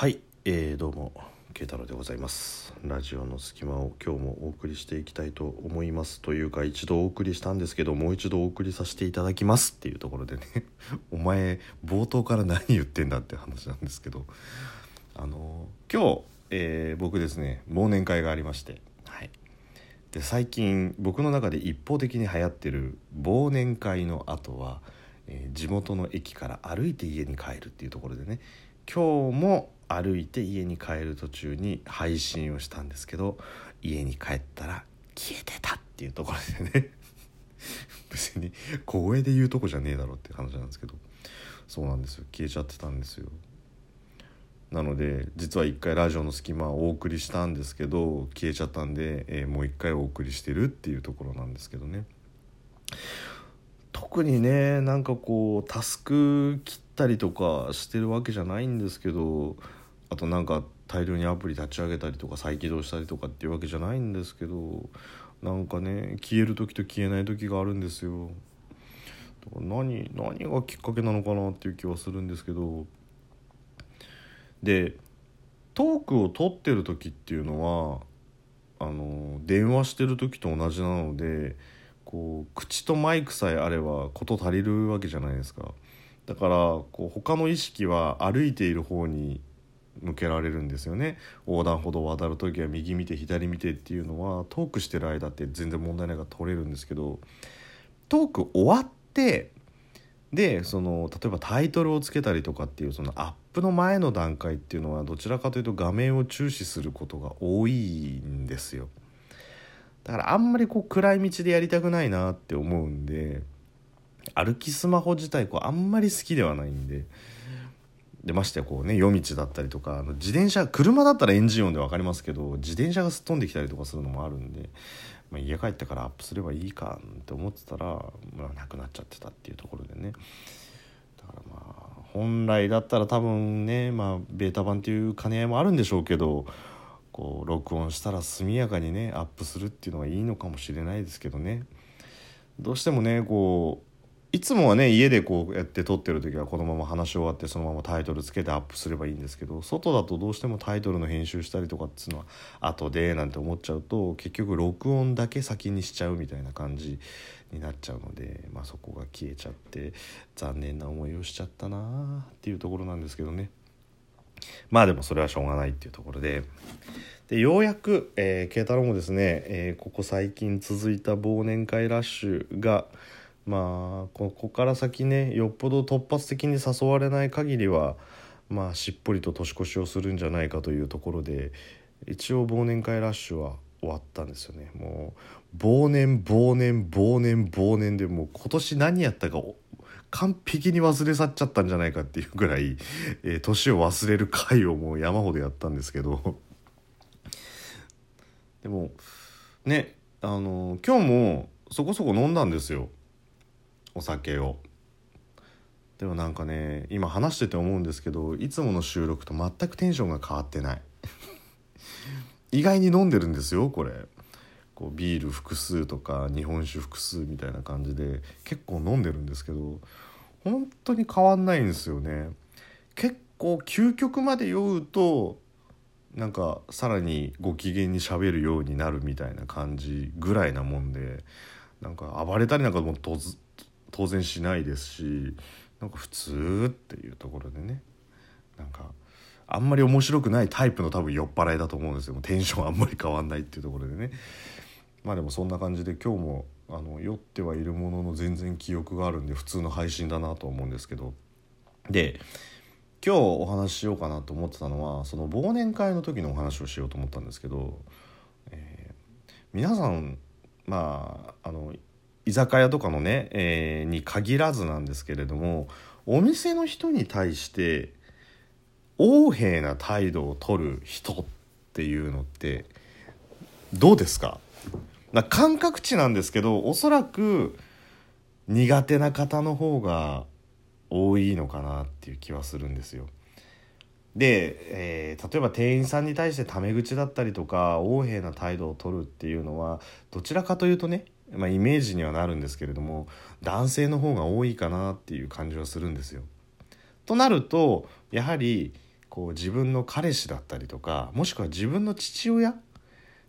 はい、えー、どうも慶太郎でございます。ラジオの隙間を今日もお送りしていきたいと思います。というか一度お送りしたんですけどもう一度お送りさせていただきます。っていうところでね お前冒頭から何言ってんだって話なんですけど。あの今日、えー僕ですね忘年会がありまして。はい。で最近僕の中で一方的に流行ってる忘年会の後は、えー地元の駅から歩いて家に帰るっていうところでね今日も歩いて家に帰る途中に配信をしたんですけど家に帰ったら消えてたっていうところでね。別に小声で言うとこじゃねえだろって話なんですけど。そうなんですよ。消えちゃってたんですよ。なので実は一回ラジオの隙間をお送りしたんですけど消えちゃったんで、えーもう一回お送りしてるっていうところなんですけどね。特にねなんかこうタスク切ったりとかしてるわけじゃないんですけどあとなんか大量にアプリ立ち上げたりとか再起動したりとかっていうわけじゃないんですけどなんかね消える時と消えない時があるんですよ。何何がきっかけなのかなっていう気はするんですけど。でトークを取ってる時っていうのはあの電話してる時と同じなのでこう口とマイクさえあれば事足りるわけじゃないですか。だからこう他の意識は歩いている方に向けられるんですよね。横断歩道を渡る時は右見て左見てっていうのはトークしてる間って全然問題ないから取れるんですけどトーク終わってでその例えばタイトルをつけたりとかっていうそのアップの前の段階っていうのはどちらかというと画面を注視することが多いんですよ。だからあんまりこう暗い道でやりたくないなって思うんで歩きスマホ自体こうあんまり好きではないんで。でましてこうね夜道だったりとかあの自転車車だったらエンジン音で分かりますけど自転車がすっ飛んできたりとかするのもあるんで、まあ、家帰ってからアップすればいいかって思ってたら、まあ、なくなっちゃってたっていうところでね。だからまあ本来だったら多分ね、まあ、ベータ版っていう兼ね合いもあるんでしょうけどこう録音したら速やかにねアップするっていうのがいいのかもしれないですけどね。どうしてもねこういつもはね家でこうやって撮ってる時はこのまま話し終わってそのままタイトルつけてアップすればいいんですけど外だとどうしてもタイトルの編集したりとかっつうのは後でなんて思っちゃうと結局録音だけ先にしちゃうみたいな感じになっちゃうので、まあ、そこが消えちゃって残念な思いをしちゃったなあっていうところなんですけどね。まあでもそれはしょうがないっていうところで。でようやく、えー、慶太郎もですね、えーここ最近続いた忘年会ラッシュがまあここから先ねよっぽど突発的に誘われない限りはまあしっぽりと年越しをするんじゃないかというところで一応忘年会ラッシュは終わったんですよねもう忘年忘年忘年忘年でもう今年何やったか完璧に忘れ去っちゃったんじゃないかっていうぐらい、えー年を忘れる回をもう山ほどやったんですけど。でもねあの今日もそこそこ飲んだんですよ。お酒を。でもなんかね今話してて思うんですけどいつもの収録と全くテンションが変わってない。意外に飲んでるんですよこれ。こうビール複数とか日本酒複数みたいな感じで結構飲んでるんですけど本当に変わんないんですよね。結構究極まで酔うとなんかさらにご機嫌にしゃべるようになるみたいな感じぐらいなもんでなんか暴れたりなんかも当然しないですしなんか普通っていうところでね。なんかあんまり面白くないタイプの多分酔っ払いだと思うんですよ。テンションあんまり変わんないっていうところでね。まあでもそんな感じで今日もあの酔ってはいるものの全然記憶があるんで普通の配信だなと思うんですけど。で今日お話ししようかなと思ってたのはその忘年会の時のお話をしようと思ったんですけど、えー皆さんまああの居酒屋とかのね、えーに限らずなんですけれどもお店の人に対して横柄な態度を取る人っていうのってどうですか？な感覚値なんですけどおそらく苦手な方の方が多いのかなっていう気はするんですよ。で、えー例えば店員さんに対してタメ口だったりとか横柄な態度を取るっていうのはどちらかというとね、まあ、イメージにはなるんですけれども男性の方が多いかなっていう感じはするんですよ。となるとやはりこう自分の彼氏だったりとかもしくは自分の父親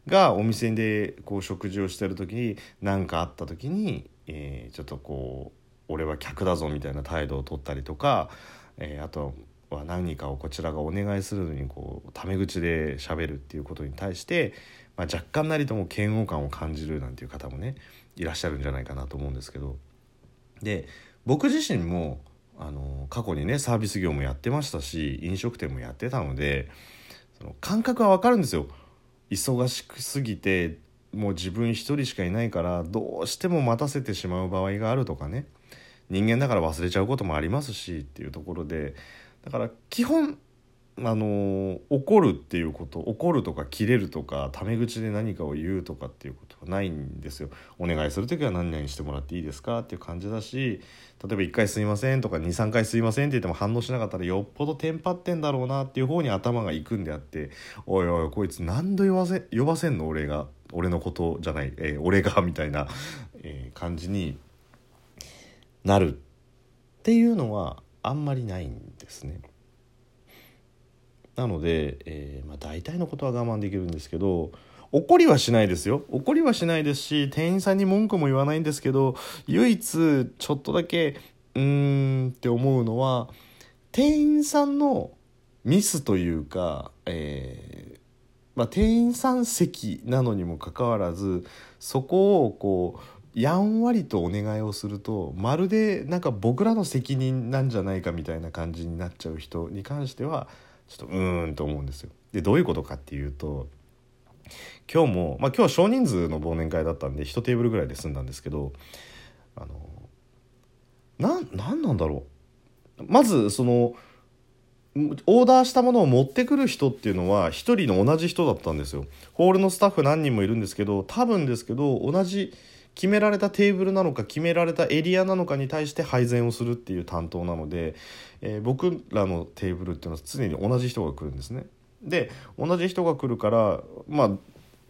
がお店でこう食事をしてる時に何かあった時に、えー、ちょっとこう俺は客だぞみたいな態度を取ったりとか、えー、あとは何かをこちらがお願いするのにこうタメ口で喋るっていうことに対して、まあ、若干なりとも嫌悪感を感じるなんていう方もねいらっしゃるんじゃないかなと思うんですけどで僕自身もあの過去にねサービス業もやってましたし飲食店もやってたのでその感覚は分かるんですよ。忙しくすぎてもう自分一人しかいないからどうしても待たせてしまう場合があるとかね。人間だから忘れちゃうこともありますしっていうところで。だから基本あの怒るっていうこと怒るとか切れるとかタメ口で何かを言うとかっていうことはないんですよ。お願いする時は何々してもらっていいですかっていう感じだし例えば1回すいませんとか23回すいませんって言っても反応しなかったらよっぽどテンパってんだろうなっていう方に頭がいくんであっておいおいこいつ何度呼ばせ呼ばせんの俺が俺のことじゃない、えー、俺がみたいな、えー、感じになるっていうのはあんまりないんですね。なので、えーまあ、大体のことは我慢できるんですけど怒りはしないですよ。怒りはしないですし店員さんに文句も言わないんですけど唯一ちょっとだけうーんって思うのは店員さんのミスというか、えーまあ、店員さん席なのにもかかわらずそこをこうやんわりとお願いをするとまるでなんか僕らの責任なんじゃないかみたいな感じになっちゃう人に関してはちょっとうーんと思うんですよ。でどういうことかっていうと今日も、まあ、今日は少人数の忘年会だったんで1テーブルぐらいで済んだんですけどあのななんなんだろうまずそのオーダーしたものを持ってくる人っていうのは1人の同じ人だったんですよ。ホールのスタッフ何人もいるんですけど多分ですけど同じ決められたテーブルなのか決められたエリアなのかに対して配膳をするっていう担当なので、えー、僕らのテーブルっていうのは常に同じ人が来るんですね。で同じ人が来るからまあ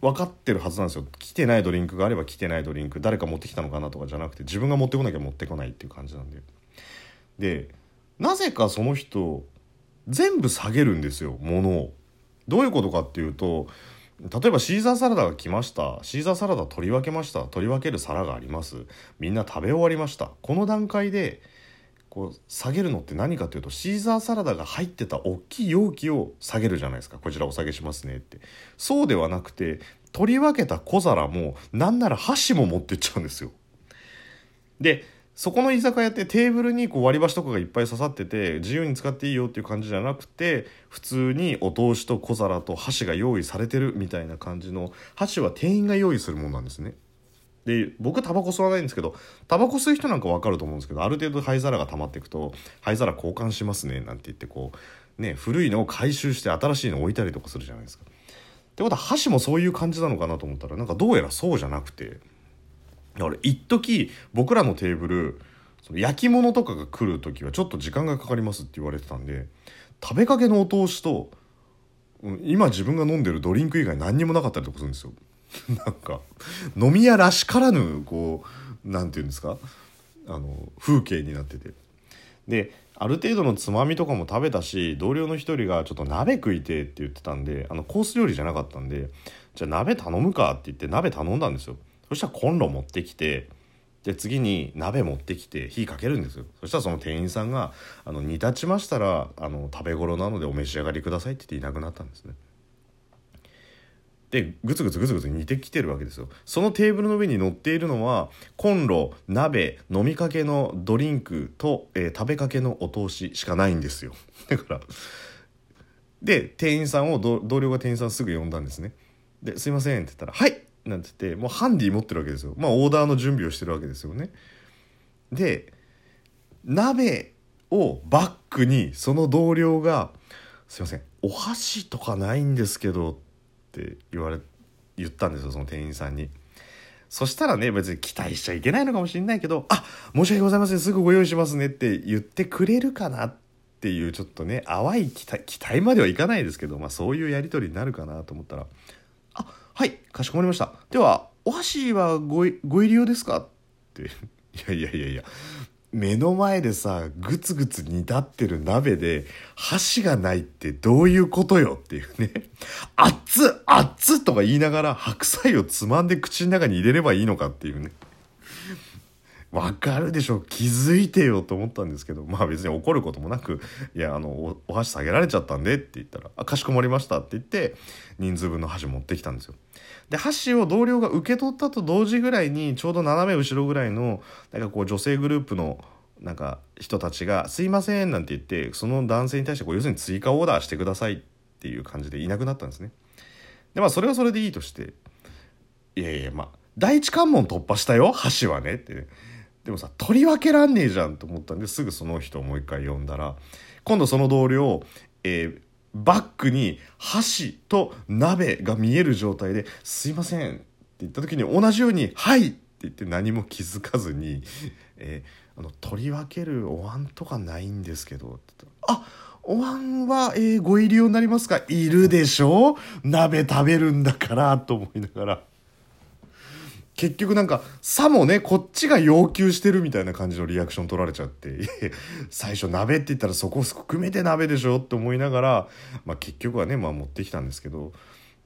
分かってるはずなんですよ。来てないドリンクがあれば来てないドリンク誰か持ってきたのかなとかじゃなくて自分が持ってこなきゃ持ってこないっていう感じなんで。でなぜかその人全部下げるんですよ物を。どういうことかっていうと例えばシーザーサラダが来ました。シーザーサラダ取り分けました。取り分ける皿があります。みんな食べ終わりました。この段階でこう下げるのって何かというとシーザーサラダが入ってた大きい容器を下げるじゃないですか。こちらお下げしますねって。そうではなくて取り分けた小皿もなんなら箸も持ってっちゃうんですよ。でそこの居酒屋ってテーブルにこう割り箸とかがいっぱい刺さってて自由に使っていいよっていう感じじゃなくて普通にお通しと小皿と箸が用意されてるみたいな感じの箸は店員が用意するものなんですねで僕タバコ吸わないんですけどタバコ吸う人なんか分かると思うんですけどある程度灰皿が溜まっていくと灰皿交換しますねなんて言ってこうね古いのを回収して新しいのを置いたりとかするじゃないですか。ってことは箸もそういう感じなのかなと思ったらなんかどうやらそうじゃなくてだから一時僕らのテーブルその焼き物とかが来る時はちょっと時間がかかりますって言われてたんで食べかけのお通しと今自分が飲んでるドリンク以外何にもなかったりとかするんですよ。なんか飲み屋らしからぬこう何て言うんですか？あの風景になってて。である程度のつまみとかも食べたし同僚の一人がちょっと鍋食いてって言ってたんであのコース料理じゃなかったんでじゃあ鍋頼むかって言って鍋頼んだんですよ。そしたらコンロ持ってきてで次に鍋持ってきて火かけるんですよ。そしたらその店員さんが「あの煮立ちましたらあの食べ頃なのでお召し上がりください」って言っていなくなったんですね。でグツグツグツグツ煮てきてるわけですよ。そのテーブルの上に乗っているのはコンロ鍋飲みかけのドリンクと、えー、食べかけのお通ししかないんですよ。だからで店員さんを同僚が店員さんすぐ呼んだんですね。で「すいません」って言ったら「はい」なんて言ってもうハンディ持ってるわけですよまあオーダーの準備をしてるわけですよねで鍋をバックにその同僚が「すいませんお箸とかないんですけど」って言われ言ったんですよその店員さんに。そしたらね別に期待しちゃいけないのかもしれないけど「あ申し訳ございませんすぐご用意しますね」って言ってくれるかなっていうちょっとね淡い期待期待まではいかないですけど、まあ、そういうやり取りになるかなと思ったら「はいかしこまりましたではお箸はごご入り用ですか?」って「いやいやいやいや目の前でさグツグツ煮立ってる鍋で箸がないってどういうことよっていうね「あっつあっつ!」とか言いながら白菜をつまんで口の中に入れればいいのかっていうねわかるでしょ気づいてよと思ったんですけどまあ別に怒ることもなく「いやあのおお箸下げられちゃったんで」って言ったら「あかしこまりました」って言って人数分の箸持ってきたんですよ。で箸を同僚が受け取ったと同時ぐらいにちょうど斜め後ろぐらいのなんかこう女性グループのなんか人たちが「すいません」なんて言ってその男性に対してこう要するに追加オーダーしてくださいっていう感じでいなくなったんですね。でまあそれはそれでいいとして「いやいやまあ第一関門突破したよ箸はね」って、ね。でもさ取り分けらんねえじゃんと思ったんですぐその人をもう一回呼んだら。今度その同僚、えー、バッグに箸と鍋が見える状態で「すいません」って言った時に同じように「はい」って言って何も気づかずに「えー、あの取り分けるお椀とかないんですけど」って言ったら「あお椀は、えー、ご入り用になりますか？いるでしょ？鍋食べるんだから」と思いながら。結局なんかさもねこっちが要求してるみたいな感じのリアクション取られちゃって最初鍋って言ったらそこ含めて鍋でしょって思いながら、まあ、結局はね、まあ、持ってきたんですけど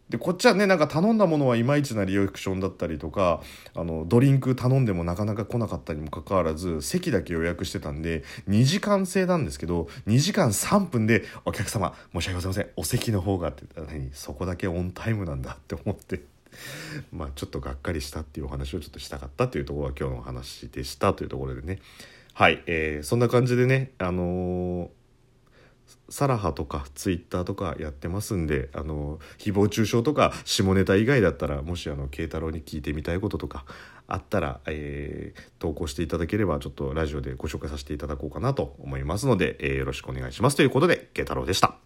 でこっちはねなんか頼んだものはいまいちなリアクションだったりとかあのドリンク頼んでもなかなか来なかったにもかかわらず席だけ予約してたんで2時間制なんですけど2時間3分で「お客様申し訳ございませんお席の方が」って言ったら何そこだけオンタイムなんだって思って。まあちょっとがっかりしたっていうお話をちょっとしたかったというところが今日のお話でしたというところでねはい、えー、そんな感じでねあのーサラハとかツイッターとかやってますんで、あの誹謗中傷とか下ネタ以外だったらもしあの慶太郎に聞いてみたいこととかあったら、えー、投稿していただければちょっとラジオでご紹介させていただこうかなと思いますので、えー、よろしくお願いしますということで慶太郎でした。